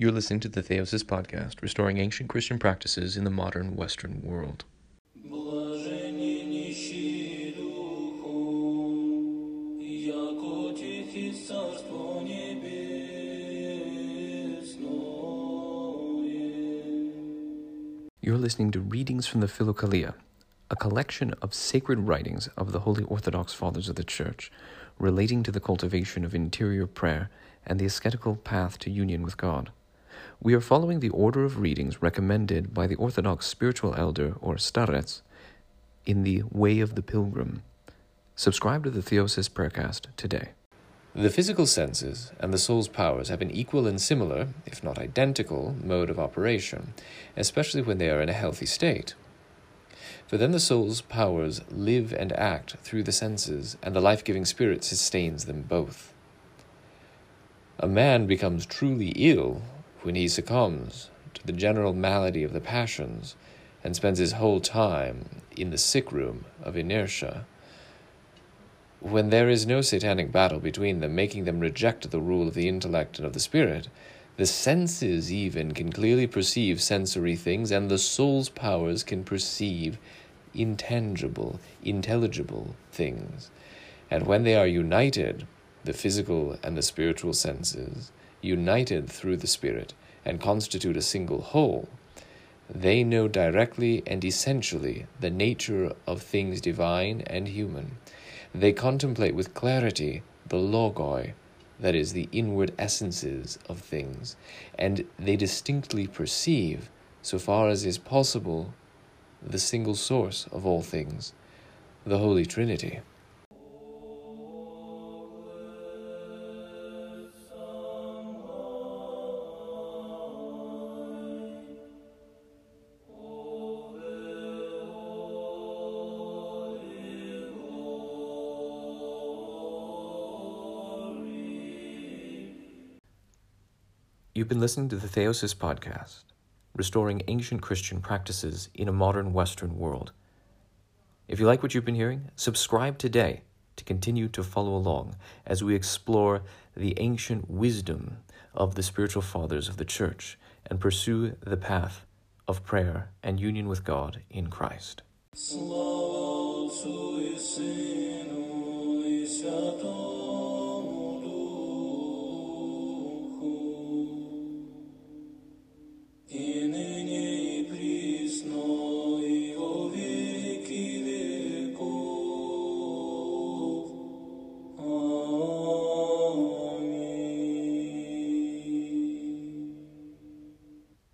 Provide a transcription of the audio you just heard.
You're listening to the Theosis Podcast, restoring ancient Christian practices in the modern Western world. You're listening to readings from the Philokalia, a collection of sacred writings of the Holy Orthodox Fathers of the Church relating to the cultivation of interior prayer and the ascetical path to union with God. We are following the order of readings recommended by the Orthodox spiritual elder or starets in the Way of the Pilgrim. Subscribe to the Theosis Prayercast today. The physical senses and the soul's powers have an equal and similar, if not identical, mode of operation, especially when they are in a healthy state. For then the soul's powers live and act through the senses, and the life giving spirit sustains them both. A man becomes truly ill when he succumbs to the general malady of the passions and spends his whole time in the sick room of inertia. When there is no satanic battle between them, making them reject the rule of the intellect and of the spirit, the senses even can clearly perceive sensory things, and the soul's powers can perceive intangible, intelligible things. And when they are united, the physical and the spiritual senses, united through the spirit, and constitute a single whole, they know directly and essentially the nature of things divine and human. They contemplate with clarity the logoi, that is, the inward essences of things, and they distinctly perceive, so far as is possible, the single source of all things, the Holy Trinity. You've been listening to the Theosis Podcast, restoring ancient Christian practices in a modern Western world. If you like what you've been hearing, subscribe today to continue to follow along as we explore the ancient wisdom of the spiritual fathers of the Church and pursue the path of prayer and union with God in Christ.